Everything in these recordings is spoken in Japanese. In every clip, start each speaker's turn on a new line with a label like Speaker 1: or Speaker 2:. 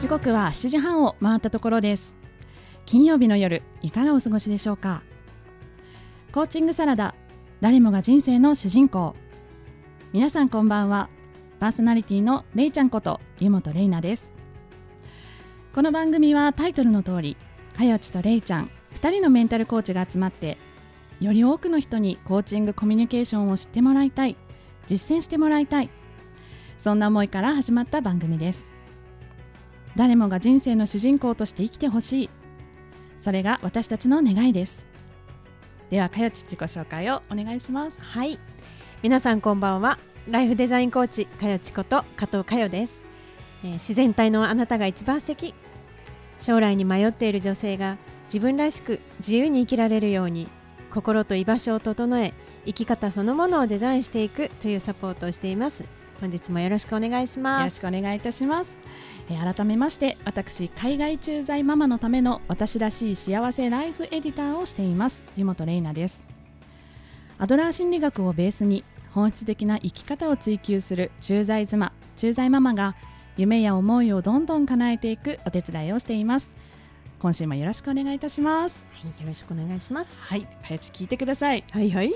Speaker 1: 時刻は7時半を回ったところです。金曜日の夜いかがお過ごしでしょうか？コーチングサラダ誰もが人生の主人公。皆さんこんばんは。パーソナリティのれいちゃんこと湯本れいなです。この番組はタイトルの通りかよちとれいちゃん2人のメンタルコーチが集まってより多くの人にコーチングコミュニケーションを知ってもらいたい実践してもらいたいそんな思いから始まった番組です。誰もが人生の主人公として生きてほしい。それが私たちの願いです。ではかよち自己紹介をお願いします。
Speaker 2: はい。皆さんこんばんは。ライフデザインコーチかよちこと加藤かよです、えー自然体のあなたが一番素敵。将来に迷っている女性が自分らしく自由に生きられるように心と居場所を整え生き方そのものをデザインしていくというサポートをしています。本日もよろしくお願いし
Speaker 1: よろし
Speaker 2: ます
Speaker 1: くお願いいたします、えー改めまして私海外駐在ママのための私らしい幸せライフエディターをしています。湯本玲奈です。アドラー心理学をベースに本質的な生き方を追求する駐在妻駐在ママが夢や思いをどんどん叶えていくお手伝いをしています。今週もよろしくお願いいたします。
Speaker 2: はい、よろしくお願いします。
Speaker 1: はい早ち聞いてください。
Speaker 2: はいはい。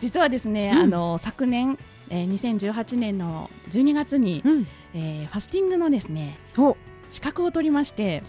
Speaker 1: 実はですね、
Speaker 2: うん。
Speaker 1: あの昨年、えー、2018年の12月に、
Speaker 2: うん
Speaker 1: えーファスティングのですね
Speaker 2: お。
Speaker 1: 資格を取りまして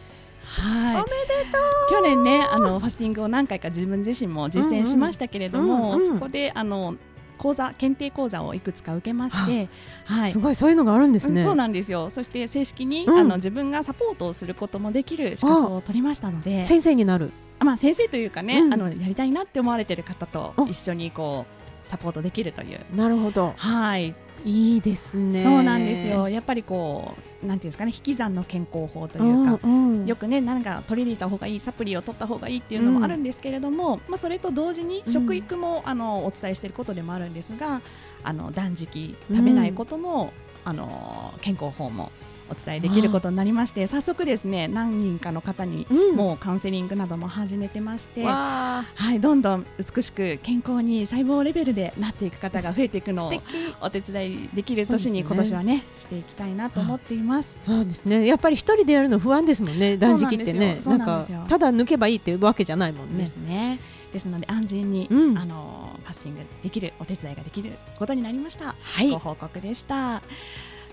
Speaker 1: はい。
Speaker 2: おめでと
Speaker 1: 去年ねあのファスティングを何回か自分自身も実践しましたけれども、
Speaker 2: うんうん
Speaker 1: そこであの講座検定講座をいくつか受けまして、はい。
Speaker 2: すごいそういうのがあるんですね、
Speaker 1: うんそうなんですよ。そして正式に、
Speaker 2: うん。
Speaker 1: あの自分がサポートをすることもできる資格を取りましたので
Speaker 2: 先生になる。
Speaker 1: まあ、先生というかね、
Speaker 2: うん。
Speaker 1: あのやりたいなって思われてる方と
Speaker 2: あ
Speaker 1: 一緒にこうサポートできるという。
Speaker 2: なるほど。
Speaker 1: はい
Speaker 2: いいですね。
Speaker 1: そうなんですよ。やっぱりこうなんていうんですかね引き算の健康法というか、
Speaker 2: うんうん。
Speaker 1: よくねなんか取り入れた方がいいサプリを取った方がいいっていうのもあるんですけれども、まあ、それと同時に
Speaker 2: うん。
Speaker 1: 食育も、あのお伝えしていることでもあるんですがあの断食食べないことの,、あの健康法もお伝えできることになりまして早速ですね何人かの方に
Speaker 2: うん。
Speaker 1: もうカウンセリングなども始めてまして、はい、どんどん美しく健康に細胞レベルでなっていく方が増えていくのをお手伝いできる年に今年はねしていきたいなと思っています。
Speaker 2: そうですね。やっぱり一人でやるの不安ですもんね断食ってね。
Speaker 1: なん
Speaker 2: かただ抜けばいいっていうわけじゃないもんね。
Speaker 1: ですね。ですので安全に、
Speaker 2: うん。
Speaker 1: あのファスティングできるお手伝いができることになりました。
Speaker 2: はい。
Speaker 1: ご報告でした。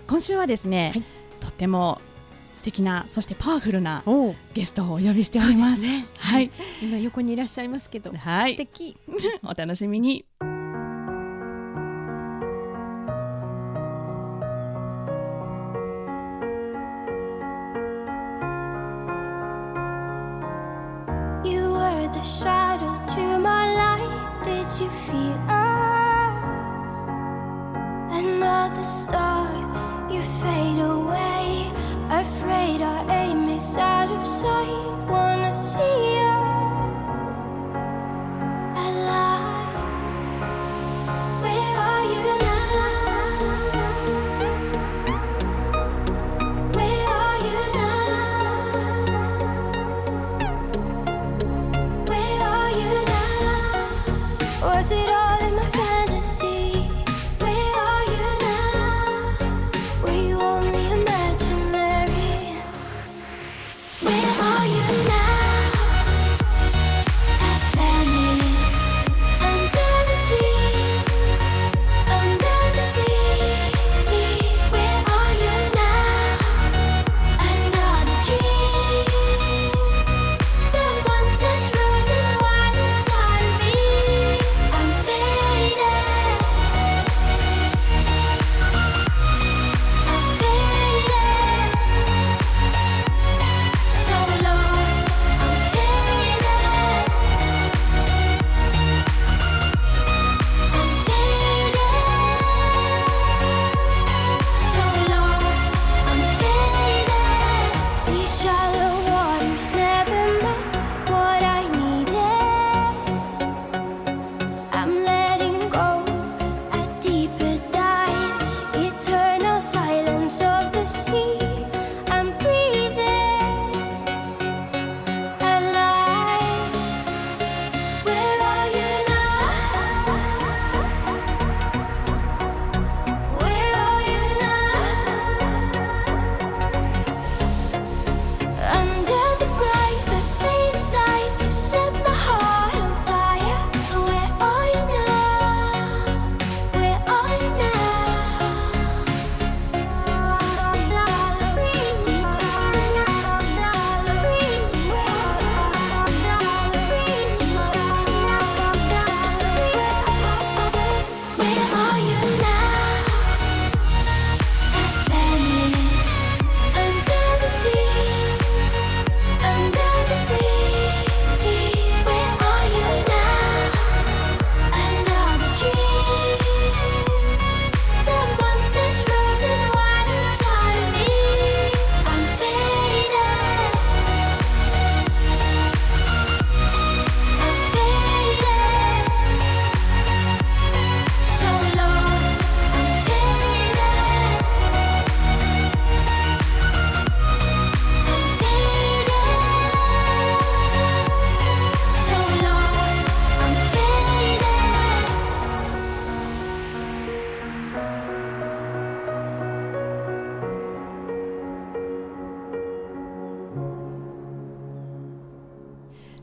Speaker 1: 今週はですね、
Speaker 2: はい
Speaker 1: とっても素敵なそしてパワフルなゲストをお呼びしております。
Speaker 2: ね
Speaker 1: はい、
Speaker 2: 今横にいらっしゃいますけど
Speaker 1: はい
Speaker 2: 素敵
Speaker 1: お楽しみに。
Speaker 3: You were the shadow to my light. Did you feel us? Another star, sight.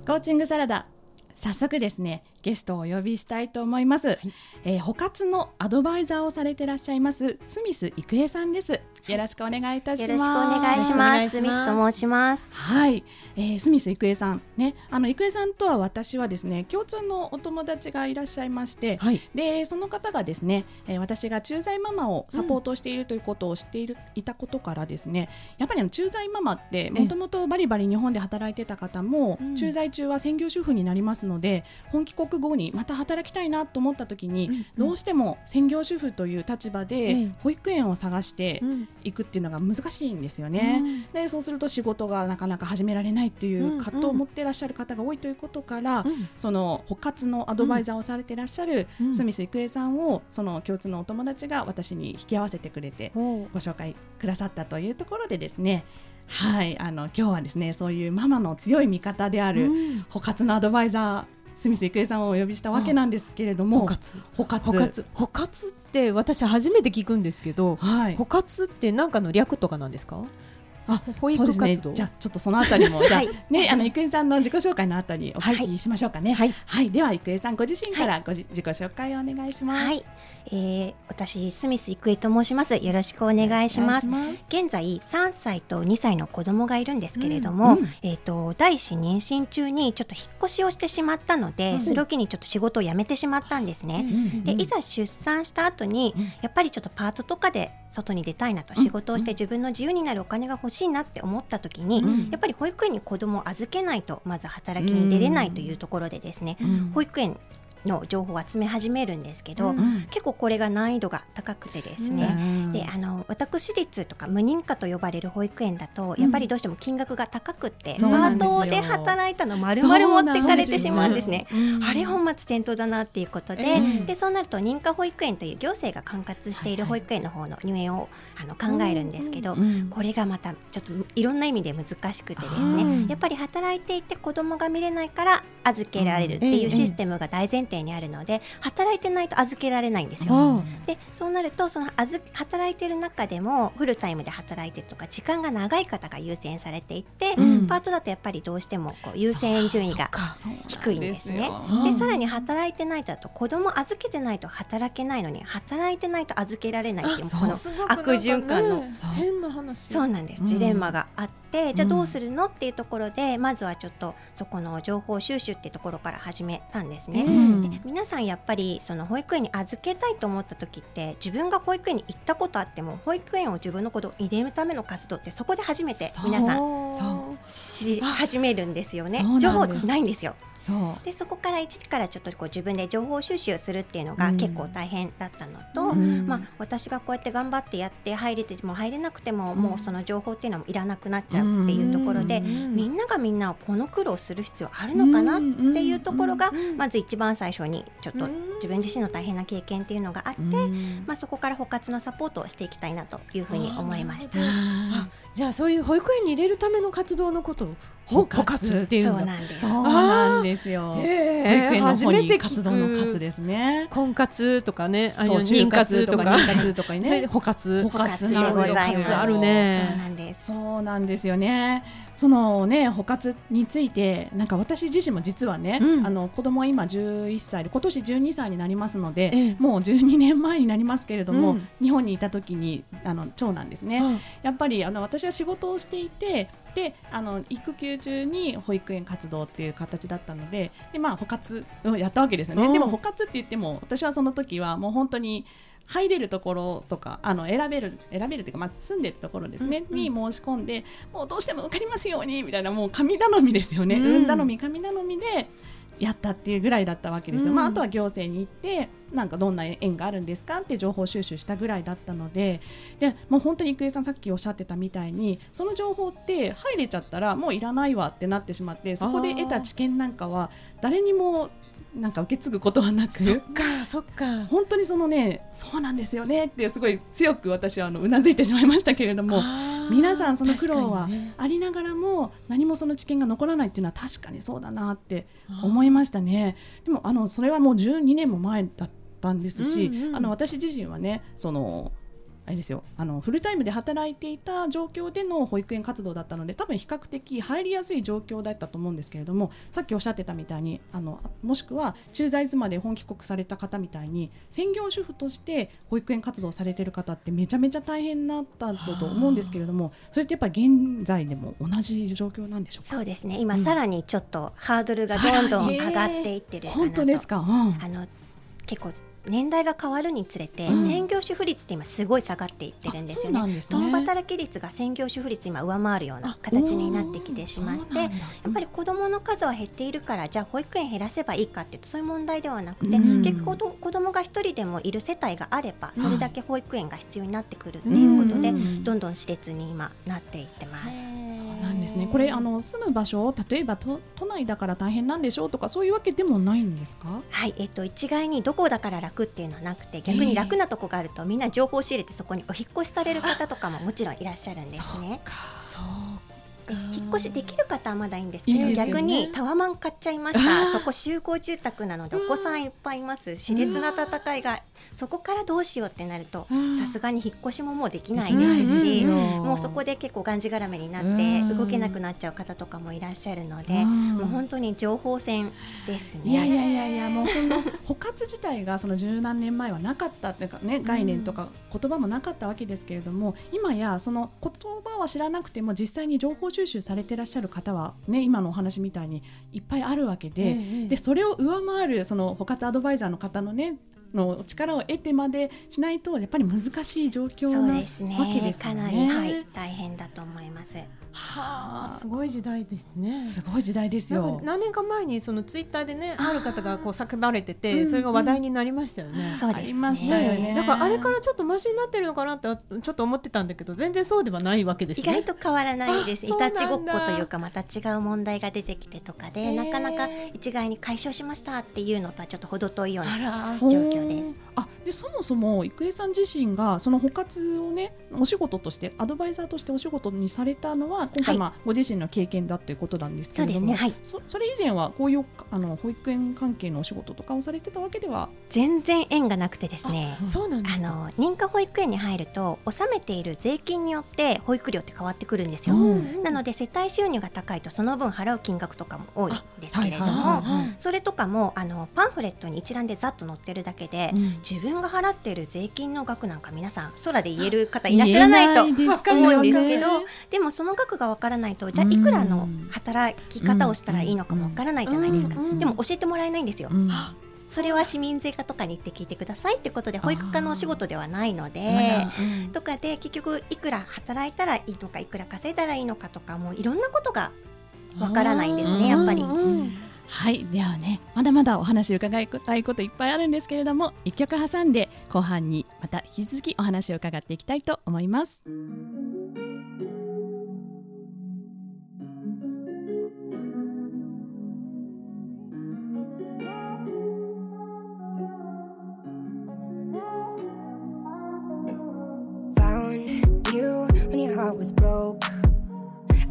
Speaker 3: コ
Speaker 1: ーチングサラダ。早速ですねゲストをお呼びしたいと思います、えー、補活のアドバイザーをされていらっしゃいますスミス郁恵さんです。よろしくお願いいたします。
Speaker 4: よろしくお願いします。スミスと申します。
Speaker 1: はい、えー、スミス郁恵さんね。あの郁恵さんとは私はですね共通のお友達がいらっしゃいまして、
Speaker 2: はい。
Speaker 1: でその方がですね、えー私が駐在ママをサポートしているということを知っている、いたことからですねやっぱりあの駐在ママってもともとバリバリ日本で働いてた方も、
Speaker 2: うん。
Speaker 1: 駐在中は専業主婦になりますので本帰国後にまた働きたいなと思った時に、どうしても専業主婦という立場
Speaker 2: え
Speaker 1: で
Speaker 2: え
Speaker 1: 保育園を探して
Speaker 2: うん。
Speaker 1: いくっていうのが難しいんですよね。でそうすると仕事がなかなか始められないっていう葛藤を持っていらっしゃる方が多いということから、
Speaker 2: うん。
Speaker 1: その補活のアドバイザーをされていらっしゃる
Speaker 2: うん。
Speaker 1: スミス郁恵さんをその共通のお友達が私に引き合わせてくれて
Speaker 2: ほ
Speaker 1: ご紹介くださったというところでですね。はいあの今日はですねそういうママの強い味方であ
Speaker 2: う
Speaker 1: る
Speaker 2: うん。
Speaker 1: 補活のアドバイザースミス郁恵さんをお呼びしたわけなんですけれども
Speaker 2: 補活
Speaker 1: 補活
Speaker 2: 補活補活って私初めて聞くんですけど
Speaker 1: はい。
Speaker 2: 補活って何かの略とかなんですか？
Speaker 1: あ
Speaker 2: 保育活動。
Speaker 1: じゃあちょっとそのあたりも じゃねあの郁恵さんの自己紹介のあたりお聞きしましょうかね。
Speaker 2: はい。
Speaker 1: はい、では郁恵さんご自身からごじ、自己紹介をお願いします。
Speaker 4: はい、えー、私スミス郁恵と申します。よろしくお願いします。現在3歳と2歳の子供がいるんですけれども、
Speaker 1: うんうん。
Speaker 4: えっ、と第一子妊娠中にちょっと引っ越しをしてしまったので、
Speaker 2: うん。
Speaker 4: それを機にちょっと仕事を辞めてしまったんですね。
Speaker 1: うん
Speaker 4: でいざ出産した後に、
Speaker 1: うん。
Speaker 4: やっぱりちょっとパートとかで外に出たいなと、
Speaker 1: うん
Speaker 4: 仕事をして自分の自由になるお金が欲しいなって思った時に、
Speaker 1: うん。
Speaker 4: やっぱり保育園に子供を預けないとまず働きに出れないというところでですね、
Speaker 1: うん。
Speaker 4: 保育園の情報を集め始めるんですけど、
Speaker 2: うん。
Speaker 1: うん
Speaker 4: 結構これが難易度が高くてです
Speaker 1: う
Speaker 4: ね、
Speaker 1: ん。
Speaker 4: であの私立とか無認可と呼ばれる保育園だと、やっぱりどうしても金額が高くって、パートで働いたの丸々持ってかれてしまうんですね。
Speaker 1: うん
Speaker 4: あれ本末転倒だなっていうことで,、
Speaker 2: ええ。
Speaker 4: でそうなると認可保育園という行政が管轄している保育園の方の入園をあの考えるんですけど、
Speaker 1: うん。
Speaker 4: これがまたちょっといろんな意味で難しくてです
Speaker 2: は
Speaker 4: ね
Speaker 2: い
Speaker 4: やっぱり働いていて子供が見れないから預けられるっていうシステムが大前提にあるので働いてないと預けられないんですよ。
Speaker 2: あ
Speaker 4: でそうなるとそのあず働いてる中でもフルタイムで働いてるとか時間が長い方が優先されていて、
Speaker 1: うん。
Speaker 4: パートだとやっぱりどうしてもこう優先順位が低いんですね。
Speaker 1: よ。
Speaker 4: でさらに働いてないとだと子供預けてないと働けないのに働いてないと預けられないっていうこの悪循環の。
Speaker 2: 変な話。
Speaker 4: そうなんです、
Speaker 1: うん。
Speaker 4: ジレンマがあってじゃあ
Speaker 1: うん。
Speaker 4: どうするのっていうところでまずはちょっとそこの情報収集ってところから始めたんですね。
Speaker 1: うん。
Speaker 4: で皆さんやっぱりその保育園に預けたいと思った時って自分が保育園に行ったことあっても保育園を自分の子供を入れるための活動ってそこで初めて皆さん
Speaker 1: そう。
Speaker 4: し始めるんですよね。情報ないんですよ
Speaker 1: そう。
Speaker 4: でそこから一からちょっとこう自分で情報収集するっていうのが
Speaker 1: うん。
Speaker 4: 結構大変だったのと、
Speaker 1: うん。
Speaker 4: まあ、私がこうやって頑張ってやって入れても入れなくてももうその情報っていうのもいらなくなっちゃうっていうところで、
Speaker 2: うん
Speaker 4: みんながみんなこの苦労する必要あるのかなっていうところが
Speaker 2: うん。
Speaker 4: まず一番最初にちょっと自分自身の大変な経験っていうのがあって、
Speaker 1: うん。
Speaker 4: まあ、そこから補活のサポートをしていきたいなというふうに思いました。
Speaker 2: あじゃあそういう保育園に入れるための活動のことを
Speaker 1: 補
Speaker 2: 補
Speaker 1: 活。
Speaker 2: 活っていうんだ。
Speaker 4: そうなんです
Speaker 1: ですよ。保
Speaker 2: へー
Speaker 1: 育園の方に
Speaker 2: 初めて聞く
Speaker 1: 活動の活ですね。
Speaker 2: 婚活とかねあ
Speaker 1: そう
Speaker 2: の妊活とか
Speaker 1: 妊活とかね。
Speaker 2: それで補活。
Speaker 1: 補
Speaker 4: 補活
Speaker 1: なるほど。
Speaker 2: ある
Speaker 4: そう
Speaker 2: ね
Speaker 4: なんです。
Speaker 1: そうなんですよね。そのね補活についてなんか私自身も実はね、
Speaker 2: うん。
Speaker 1: あの子供は今11歳で今年12歳になりますので、
Speaker 2: ええ。
Speaker 1: もう12年前になりますけれども、
Speaker 2: うん。
Speaker 1: 日本にいた時にあの長男ですね、
Speaker 2: うん。
Speaker 1: やっぱりあの私は仕事をしていてであの育休中に保育園活動っていう形だったのでで、まあ、補活をやったわけですよね、
Speaker 2: うん。
Speaker 1: でも補活って言っても私はその時はもう本当に入れるところとかあの選べる選べるというか、まあ、住んでるところですね、
Speaker 2: うんうん。
Speaker 1: に申し込んでもうどうしても受かりますようにみたいなもう神頼みですよね、
Speaker 2: うん。
Speaker 1: 運頼み神頼みでやったっていうぐらいだったわけですよ、
Speaker 2: うん。
Speaker 1: まあ、あとは行政に行ってなんかどんな縁があるんですかって情報収集したぐらいだったのででもう本当に郁恵さんさっきおっしゃってたみたいにその情報って入れちゃったらもういらないわってなってしまってそこで得た知見なんかは誰にもなんか受け継ぐことはなく
Speaker 2: そっかそっか。
Speaker 1: 本当にそのねそうなんですよねってすごい強く私はあのうなずいてしまいましたけれども皆さんその苦労はありながらも何もその知見が残らないっていうのは確かにそうだなって思いましたね。でもあのそれはもう12年も前だったんですし、
Speaker 2: うんうん。
Speaker 1: あの私自身はねそのあれですよ。あのフルタイムで働いていた状況での保育園活動だったので多分比較的入りやすい状況だったと思うんですけれどもさっきおっしゃってたみたいにあのもしくは駐在妻で本帰国された方みたいに専業主婦として保育園活動されてる方ってめちゃめちゃ大変だったと思うんですけれどもそれってやっぱり現在でも同じ状況なんでしょうか？
Speaker 4: そうですね。今さらにちょっとハードルがどんどん上がっていってるかなと。
Speaker 1: 本当ですか、うん。
Speaker 4: あの結構年代が変わるにつれて、
Speaker 1: うん。
Speaker 4: 専業主婦率って今すごい下がっていってるんですよね。
Speaker 1: ですね。
Speaker 4: 共働き率が専業主婦率今上回るような形になってきてしまってやっぱり子どもの数は減っているからじゃあ保育園減らせばいいかっていうとそういう問題ではなくて、
Speaker 1: うん。
Speaker 4: 結局子子どもが一人でもいる世帯があればそれだけ保育園が必要になってくるっていうことで、
Speaker 1: うん。
Speaker 4: どんどん熾烈に今なっていってます。
Speaker 1: ですね。これあの住む場所例えば都都内だから大変なんでしょうとかそういうわけでもないんですか？
Speaker 4: はい、えっと、一概にどこだから楽っていうのはなくて逆に楽なとこがあるとみんな情報を仕入れてそこにお引っ越しされる方とかももちろんいらっしゃるんですね。で引っ越しできる方はまだいいんですけど
Speaker 1: ね。
Speaker 4: 逆にタワマン買っちゃいました。そこ集合住宅なのでお子さんいっぱいいます。熾烈な戦いがそこからどうしようってなると
Speaker 1: うん。
Speaker 4: さすがに引っ越しももうできない
Speaker 1: で
Speaker 4: すしもうそこで結構がんじがらめになって
Speaker 1: うん。
Speaker 4: 動けなくなっちゃう方とかもいらっしゃるので
Speaker 1: うん。
Speaker 4: もう本当に情報戦ですね。
Speaker 1: いやいやいやいやもうその補活自体がその十何年前はなかったっていうかね概念とか言葉もなかったわけですけれども今やその言葉は知らなくても実際に情報収集されてらっしゃる方はね今のお話みたいにいっぱいあるわけで、でそれを上回るその補活アドバイザーの方のねの力を得てまでしないとやっぱり難しい状況
Speaker 4: そう
Speaker 1: なわ
Speaker 4: ですね
Speaker 1: ですね。
Speaker 4: かなり、はい、大変だと思います。
Speaker 2: はあすごい時代ですね。
Speaker 1: すごい時代ですよ。
Speaker 2: 何年か前にそのツイッターでねある方がこう叫ばれて
Speaker 1: うん
Speaker 2: てそれが話題になりましたよね。
Speaker 4: そうですね。
Speaker 1: ありましたよね
Speaker 2: だからあれからちょっとマシになってるのかなってちょっと思ってたんだけど全然そうではないわけです
Speaker 4: 意
Speaker 2: ね。
Speaker 4: 外と変わらないです。い
Speaker 2: あそうなんだ
Speaker 4: たちごっこというかまた違う問題が出てきてとかで、なかなか一概に解消しましたっていうのとはちょっと程遠いような
Speaker 2: ら
Speaker 4: 状況です。
Speaker 1: あでそもそも郁恵さん自身がその補活をねお仕事としてアドバイザーとしてお仕事にされたのは今回、
Speaker 4: はい。
Speaker 1: まあご自身の経験だということなんですけれども
Speaker 4: そうですね。はい。
Speaker 1: そそれ以前はこういうあの保育園関係のお仕事とかをされてたわけでは？
Speaker 4: 全然縁がなくてですね。
Speaker 2: そうなんですか。
Speaker 4: あの認可保育園に入ると納めている税金によって保育料って変わってくるんですよ。
Speaker 1: うん。
Speaker 4: なので世帯収入が高いとその分払う金額とかも多いんですけれども、それとかもあのパンフレットに一覧でざっと載ってるだけで、
Speaker 1: うん。
Speaker 4: 自分が払っている税金の額なんか皆さん空で言える方いらっしゃらないと思うんですけどでもその額がわからないとじゃあいくらの働き方をしたらいいのかもわからないじゃないですか、でも教えてもらえないんですよ、
Speaker 1: うん
Speaker 4: それは市民税課とかに行って聞いてくださいってことで保育課のお仕事ではないので。
Speaker 1: うん
Speaker 4: とかで結局いくら働いたらいいのかいくら稼いだらいいのかとかもういろんなことがわからないんですねやっぱり。
Speaker 1: はいではねまだまだお話伺いたいこといっぱいあるんですけれども一曲挟んで後半にまた引き続きお話を伺っていきたいと思います。
Speaker 5: Was broke.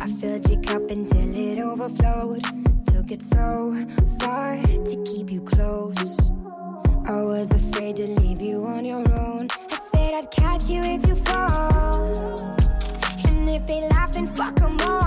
Speaker 5: I filled your cup until it overflowed. Took it so far to keep you close. I was afraid to leave you on your own. I said I'd catch you if you fall. And if they laugh, then fuck them all.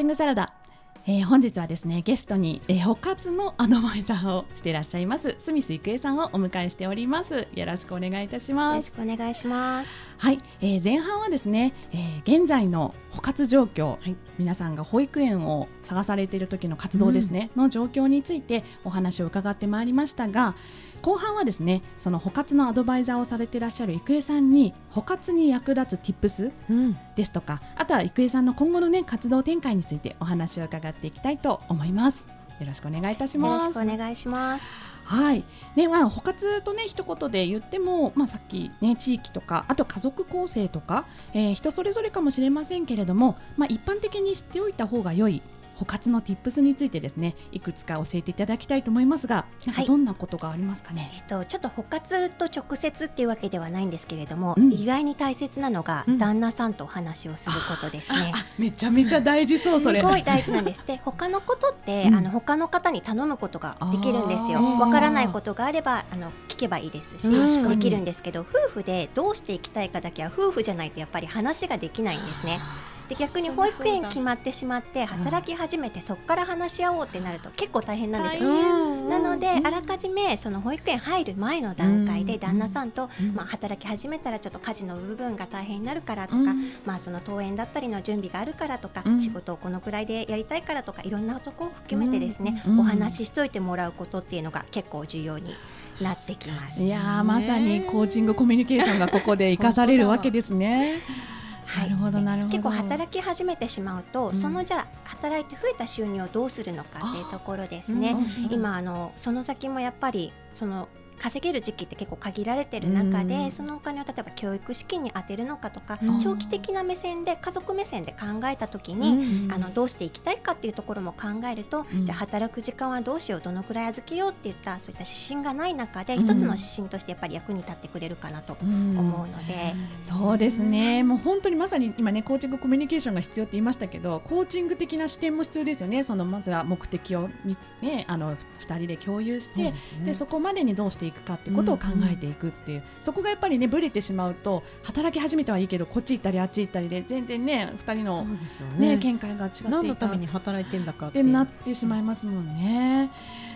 Speaker 1: チングサラダ、えー本日はですねゲストに、えー、補活のアドバイザーをしていらっしゃいますスミス郁恵さんをお迎えしております。よろしくお願いいたし
Speaker 4: よ
Speaker 1: ます。
Speaker 4: ろしくお願いします。
Speaker 1: はい、えー前半はですね、えー現在の補活状況、皆さんが保育園を探されている時の活動ですね、の状況についてお話を伺ってまいりましたが後半はですねその補活のアドバイザーをされていらっしゃる郁恵さんに補活に役立つ Tips
Speaker 2: うん。
Speaker 1: ですとかあとは郁恵さんの今後のね活動展開についてお話を伺っていきたいと思います。よろしくお願いいたし
Speaker 4: よろ
Speaker 1: ます
Speaker 4: しくお願いします。
Speaker 1: はい、ねまあ、補活とね一言で言っても、まあ、さっきね地域とかあと家族構成とか、えー人それぞれかもしれませんけれども、まあ、一般的に知っておいた方が良い補活の Tips についてですねいくつか教えていただきたいと思いますがなんか
Speaker 4: はい
Speaker 1: どんなことがありますかね、
Speaker 4: えっと、ちょっと補活と直接っていうわけではないんですけれども、
Speaker 1: うん
Speaker 4: 意外に大切なのが、
Speaker 2: うん
Speaker 4: 旦那さんとお話をすることですね。
Speaker 1: めちゃめちゃ大事そう それ
Speaker 4: すごい大事なんです。で、他のことって、
Speaker 1: うん
Speaker 4: あの他の方に頼むことができるんですよ。わからないことがあれば、あの聞けばいいですし、
Speaker 1: 確かに
Speaker 4: できるんですけど、夫婦でどうしていきたいかだけは夫婦じゃないとやっぱり話ができないんですね。で逆に保育園決まってしまって働き始めてそこから話し合おうってなると結構大変なんですよ。なので、あらかじめその保育園入る前の段階で旦那さんと、まあ、働き始めたらちょっと家事の部分が大変になるからとか、
Speaker 1: うん。
Speaker 4: まあ、その登園だったりの準備があるからとか、
Speaker 1: うん。
Speaker 4: 仕事をこのくらいでやりたいからとかいろんなとこを含めてですね、
Speaker 1: うん。
Speaker 4: お話ししといてもらうことっていうのが結構重要になってきます。
Speaker 1: いやーまさにコーチングコミュニケーションがここで生かされるわけですね。
Speaker 4: は
Speaker 1: なるほどなるほど。
Speaker 4: 結構働き始めてしまうと、
Speaker 1: うん。
Speaker 4: そのじゃあ働いて増えた収入をどうするのかっていうところですね。
Speaker 1: うん。うん。
Speaker 4: 今あのその先もやっぱりその稼げる時期って結構限られてる中で、
Speaker 1: うん。
Speaker 4: そのお金を例えば教育資金に充てるのかとか、
Speaker 1: うん。
Speaker 4: 長期的な目線で家族目線で考えた時に、
Speaker 1: うん。
Speaker 4: あのどうしていきたいかっていうところも考えると、
Speaker 1: うん。
Speaker 4: じゃあ働く時間はどうしようどのくらい預けようっていったそういった指針がない中で、
Speaker 1: うん
Speaker 4: 一つの指針としてやっぱり役に立ってくれるかなと
Speaker 1: うん
Speaker 4: 思うので、
Speaker 1: そうですね、もう本当にまさに今ね、コーチングコミュニケーションが必要って言いましたけど、コーチング的な視点も必要ですよね、そのまずは目的をね、あの2人で共有して、でそこまでにどうしていくかってことを考えていくっていう、そこがやっぱりね、ぶれてしまうと、働き始めてはいいけど、こっち行ったり、あっち行ったりで、全然ね、2人の、ね。
Speaker 2: ね
Speaker 1: 見解が違って
Speaker 2: 何のために働いてんだかっ
Speaker 1: っててなってしまいますもんね。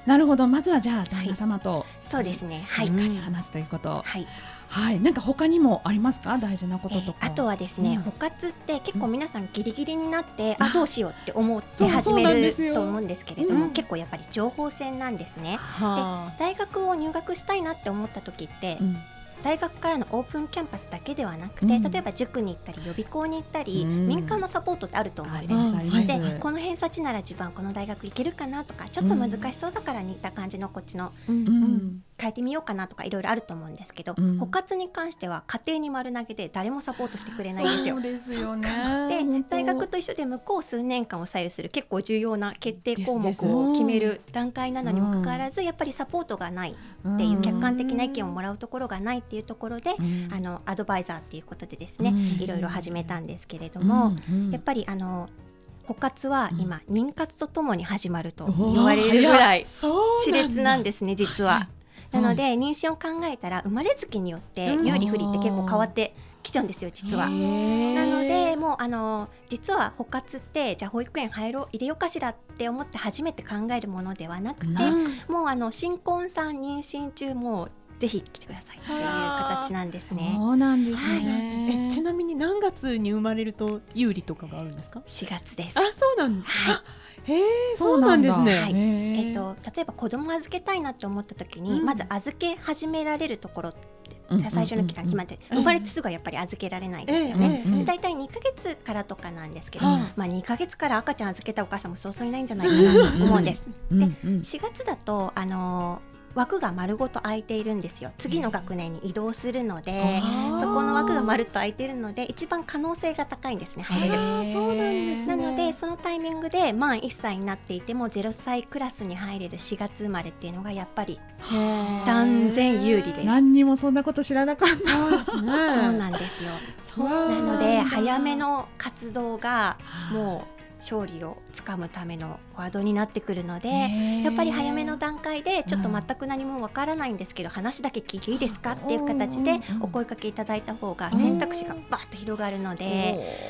Speaker 1: なるほど、まずはじゃあ、旦那様と
Speaker 4: そうですね。はい、
Speaker 1: しっかり話すということ、
Speaker 4: はい
Speaker 1: はい、なんか他にもありますか、大事なこととか。
Speaker 4: えーあとはですね、
Speaker 1: うん。
Speaker 4: 補活って結構皆さんギリギリになって、
Speaker 1: あ。
Speaker 4: あどうしようって思って始めると思うんですけれども、
Speaker 1: うん。
Speaker 4: 結構やっぱり情報戦なんですね。
Speaker 2: はあ。
Speaker 4: 大学を入学したいなって思った時って、
Speaker 1: うん。
Speaker 4: 大学からのオープンキャンパスだけではなくて、
Speaker 1: うん。
Speaker 4: 例えば塾に行ったり予備校に行ったり、
Speaker 1: うん。
Speaker 4: 民間のサポートってあると思うんです。でこの偏差値なら自分はこの大学行けるかなとかちょっと難しそうだから似た感じのこっちの
Speaker 2: うん。
Speaker 1: うん
Speaker 4: 変えてみようかなとかいろいろあると思うんですけど、
Speaker 1: うん。
Speaker 4: 補活に関しては家庭に丸投げで誰もサポートしてくれないんですよ。
Speaker 1: そう。ですよね。
Speaker 4: で大学と一緒で向こう数年間を左右する結構重要な決定項目を決める段階なのにもかかわらず、やっぱりサポートがないっていう客観的な意見をもらうところがないっていうところで、
Speaker 1: うん。
Speaker 4: あのアドバイザーっていうことでですね、
Speaker 1: うん。
Speaker 4: いろいろ始めたんですけれども、
Speaker 1: うん。うん
Speaker 4: やっぱりあの補活は今、妊活とともに始まると言われるぐらい熾烈なんですね実は。なので妊娠を考えたら生まれ月によって有利不利って結構変わってきちゃうんですよ実は。なのでもうあの実は補活ってじゃあ保育園入ろう入れようかしらって思って初めて考えるものではなくてもうあの新婚さん妊娠中もぜひ来てくださいっていう形なんですね。
Speaker 1: そうなんですね。
Speaker 2: はい、えちなみに何月に生まれると有利とかがあるんですか
Speaker 4: ？4月です。
Speaker 2: あ、そうなんだ。
Speaker 4: はい。
Speaker 2: へえ、そうなんですね。
Speaker 4: はい、えっ、ー、と例えば子供預けたいなって思った時に、うん、まず預け始められるところ最初の期間決まって、生まれてすぐはやっぱり預けられないですよね。大体2か月からとかなんですけど、まあ2か月から赤ちゃん預けたお母さんもそうそういないんじゃないかなと思うんです。で、4月だとあのー枠が丸ごと空いているんですよ。次の学年に移動するのでそこの枠が丸っと空いているので一番可能性が高いんですね入れる
Speaker 2: そうなんです、
Speaker 4: ね、なのでそのタイミングで満1歳になっていても0歳クラスに入れる4月生まれっていうのがやっぱり断然有利です。
Speaker 1: 何にもそんなこと知らなかった。
Speaker 4: そうなんですよ。なので早めの活動がもう勝利をつかむためのワードになってくるのでやっぱり早めの段階でちょっと全く何もわからないんですけど、うん、話だけ聞いていいですかっていう形でお声かけいただいた方が選択肢がバッと広がるので、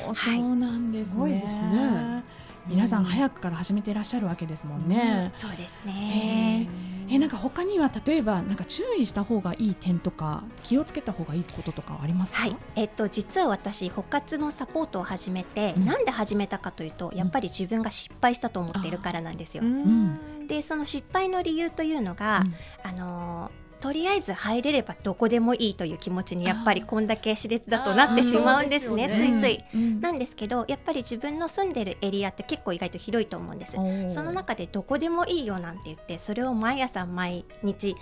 Speaker 1: はい、そうなんですね。すね。皆さん早くから始めていらっしゃるわけですもんね。
Speaker 4: うん、そうですね。
Speaker 1: えなんか他には例えばなんか注意した方がいい点とか気をつけた方がいいこととかありますか、
Speaker 4: はい。えっと、実は私補活のサポートを始めて、うん、なんで始めたかというとやっぱり自分が失敗したと思っているからなんですよ。うん、でその失敗の理由というのが、うん、あのーとりあえず入れればどこでもいいという気持ちにやっぱりこんだけ熾烈だとなってしまうんですね、ついつい、うん、なんですけどやっぱり自分の住んでるエリアって結構意外と広いと思うんです。その中でどこでもいいよなんて言ってそれを毎朝毎日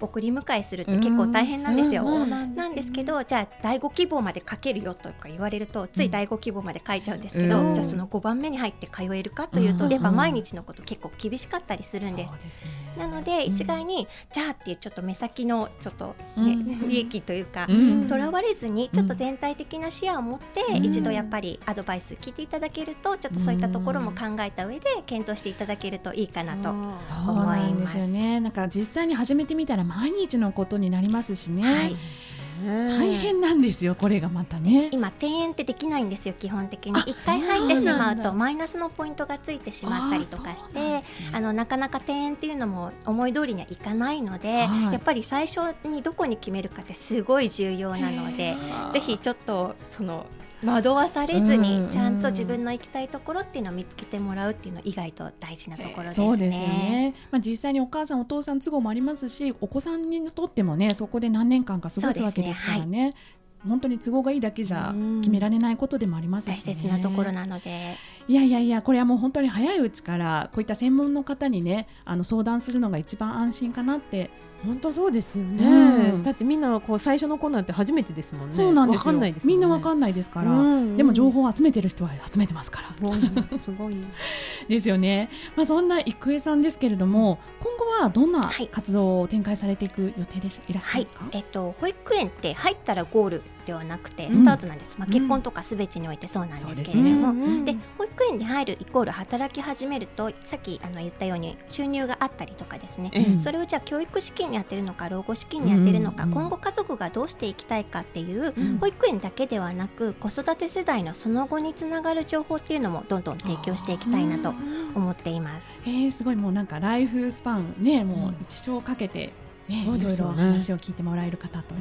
Speaker 4: 送り迎えするって結構大変なんですよ、うんなんです、なんですけどじゃあ第5希望まで書けるよとか言われるとつい第5希望まで書いちゃうんですけど、じゃあその5番目に入って通えるかというと、やっぱ毎日のこと結構厳しかったりするんです、なので一概に、じゃあっていうちょっと目先のちょっとね、利益というかとら、われずにちょっと全体的な視野を持って、一度やっぱりアドバイス聞いていただけるとちょっとそういったところも考えた上で検討していただけるといいかなと思いますよ
Speaker 1: ね。なんか実際に始めてみたら毎日のことになりますしね。はい大変なんですよこれがまたね。
Speaker 4: 今転園ってできないんですよ基本的に。一回入ってしまうとマイナスのポイントがついてしまったりとかしてあのなかなか転園っていうのも思い通りにはいかないので、はい、やっぱり最初にどこに決めるかってすごい重要なのでぜひちょっとその惑わされずにちゃんと自分の行きたいところっていうのを見つけてもらうっていうのは意外と大事なところですね。そうですね。
Speaker 1: まあ実際にお母さんお父さん都合もありますし、お子さんにとってもねそこで何年間か過ごすわけですからね。本当に都合がいいだけじゃ決められないことでもありますし、
Speaker 4: ね、大切なところなので
Speaker 1: いやいやいやこれはもう本当に早いうちからこういった専門の方にねあの相談するのが一番安心かなって
Speaker 2: 本当そうですよね、うん、だってみんなこう最初の子なんて初めてですもんね。
Speaker 1: そうなんですよ、ね、みんなわかんないですから、うん。うん、でも情報を集めてる人は集めてますから。
Speaker 2: すごいすごい
Speaker 1: ですよね。まあそんな郁恵さんですけれども今後はどんな活動を展開されていく予定でいらっしゃいますか、はい、
Speaker 4: えっと保育園って入ったらゴールではなくてスタートなんです、うん、まあ結婚とかすべてにおいてそうなんですけれども、で、ね、保育園に入るイコール働き始めるとさっきあの言ったように収入があったりとかですね、それをじゃあ教育資金に充てるのか老後資金に充てるのか、今後家族がどうしていきたいかっていう、保育園だけではなく子育て世代のその後につながる情報っていうのもどんどん提供していきたいなと思っています。
Speaker 1: えー、すごいもうなんかライフスパンねもう一生かけてね、いろいろ話を聞いてもらえる方と。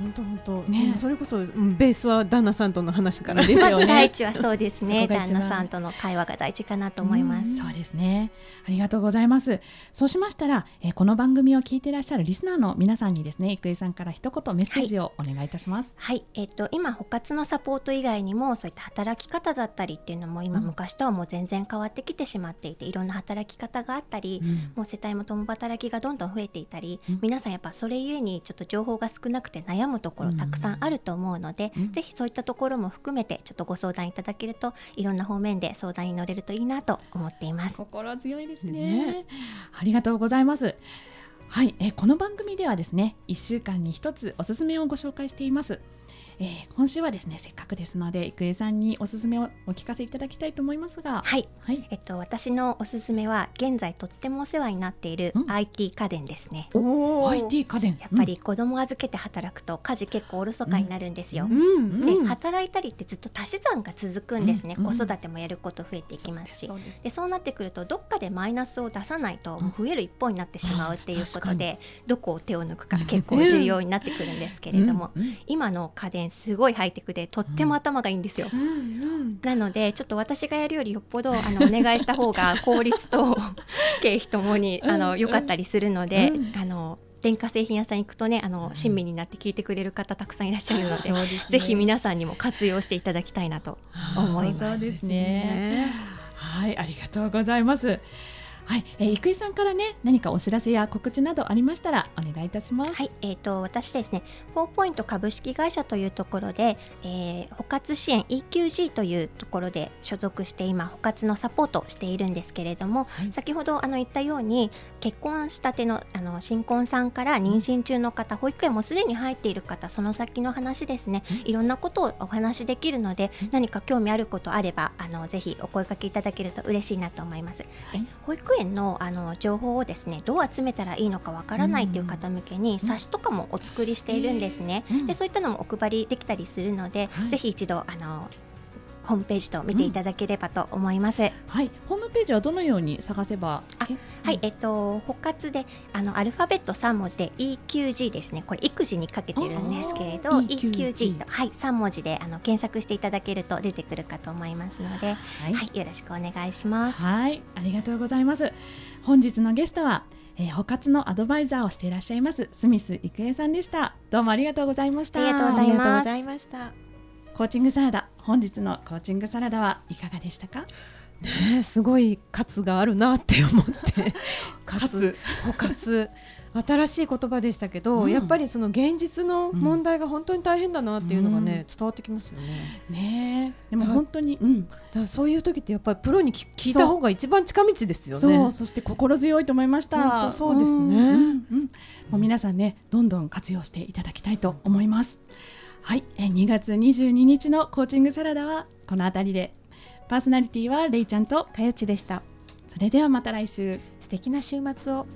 Speaker 2: 本当本当ね、それこそ、うん、ベースは旦那さんとの話からです
Speaker 4: よね。第一はそうですね。旦那さんとの会話が大事かなと思います。
Speaker 1: そうですね。ありがとうございます。そうしましたら、えー、この番組を聞いていらっしゃるリスナーの皆さんにですね、郁恵さんから一言メッセージをお願いいたします。
Speaker 4: はい、はい、えっ、と今補活のサポート以外にもそういった働き方だったりっていうのも今、うん、昔とはもう全然変わってきてしまっていて、いろんな働き方があったり、うん、もう世帯も共働きがどんどん増えていたり、うん、皆さんやっぱそれゆえにちょっと情報が少なくて悩むところたくさんあると思うので、うん、ぜひそういったところも含めてちょっとご相談いただけるといろんな方面で相談に乗れるといいなと思っています。
Speaker 1: 心強いですね、ね、ありがとうございます。はい、えーこの番組ではですね1週間に1つおすすめをご紹介しています、えー今週はですねせっかくですので郁恵さんにおすすめをお聞かせいただきたいと思いますが。
Speaker 4: はい、
Speaker 1: はい、
Speaker 4: えっと私のおすすめは現在とってもお世話になっている
Speaker 1: うん。
Speaker 4: IT 家電ですね。
Speaker 1: お IT 家電。
Speaker 4: やっぱり子供預けて働くと家事結構おろそかになるんですよ。
Speaker 2: うん。
Speaker 4: で、
Speaker 2: うん。
Speaker 4: 働いたりってずっと足し算が続くんですね、
Speaker 1: うん。
Speaker 4: 子育てもやること増えていきますし。
Speaker 1: そうで
Speaker 4: そうなってくるとどっかでマイナスを出さないと増える一方になってしまうっていうことで、どこを手を抜くか結構重要になってくるんですけれども、
Speaker 1: うん。うん。
Speaker 4: 今の家電すごいハイテクでとっても頭がいいんですよ。
Speaker 2: うんうん。
Speaker 4: なのでちょっと私がやるよりよっぽどあのお願いした方が 効率と経費ともにあの良かったりするので、
Speaker 1: うん。
Speaker 4: あの電化製品屋さんに行くとねあの親身になって聞いてくれる方たくさんいらっしゃるので、
Speaker 1: ね。
Speaker 4: ぜひ皆さんにも活用していただきたいなと思います。
Speaker 1: そうですね。はい、ありがとうございます。はい、えー、郁恵さんからね、何かお知らせや告知などありましたら、お願いいたします。
Speaker 4: はい、えー、と私ですね、フォーポイント株式会社というところで、えー、補活支援 EQG というところで所属して今補活のサポートをしているんですけれども、
Speaker 1: はい
Speaker 4: 先ほどあの言ったように結婚したてのあの新婚さんから妊娠中の方、保育園もすでに入っている方、その先の話ですね、いろんなことをお話しできるので、何か興味あることあればあのぜひお声かけいただけると嬉しいなと思います。
Speaker 1: はい
Speaker 4: 保育園のあの情報をですねどう集めたらいいのかわからないという方向けに冊子とかもお作りしているんですね。
Speaker 1: うん。
Speaker 4: でそういったのもお配りできたりするので、
Speaker 1: はい。
Speaker 4: ぜひ一度あのホームページと見ていただければと思います。
Speaker 1: はい、ホームページはどのように探せば？
Speaker 4: あはい、えっと補活であのアルファベット3文字で EQG ですね。これ育児にかけてるんですけれど、
Speaker 1: あー EQG
Speaker 4: EQG とはい3文字であの検索していただけると出てくるかと思いますので、
Speaker 1: は
Speaker 4: はい、よろしくお願いします。
Speaker 1: はい、ありがとうございます。本日のゲストは、えー、補活のアドバイザーをしていらっしゃいますスミス郁恵さんでした。どうもありがとうございました。
Speaker 4: ありがとうございます
Speaker 2: ありがとうございました。
Speaker 1: コーチングサラダ、本日のコーチングサラダはいかがでしたか？
Speaker 2: ねすごい活があるなって思って
Speaker 1: 活
Speaker 2: 補活新しい言葉でしたけど、
Speaker 1: うん
Speaker 2: やっぱりその現実の問題が本当に大変だなっていうのがね、伝わってきますよね。
Speaker 1: ねえ、でも
Speaker 2: はい
Speaker 1: 本当に、うん、
Speaker 2: だそういう時ってやっぱりプロに聞聞いた方が一番近道ですよね。
Speaker 1: そう、そして心強いと思いました。
Speaker 2: 本当そうですね
Speaker 1: んうんうんもう皆さんね、どんどん活用していただきたいと思います。はい、え2月22日のコーチングサラダはこのあたりで、パーソナリティはレイちゃんと、
Speaker 2: かよちでした。
Speaker 1: それではまた来週。
Speaker 2: 素敵な週末を。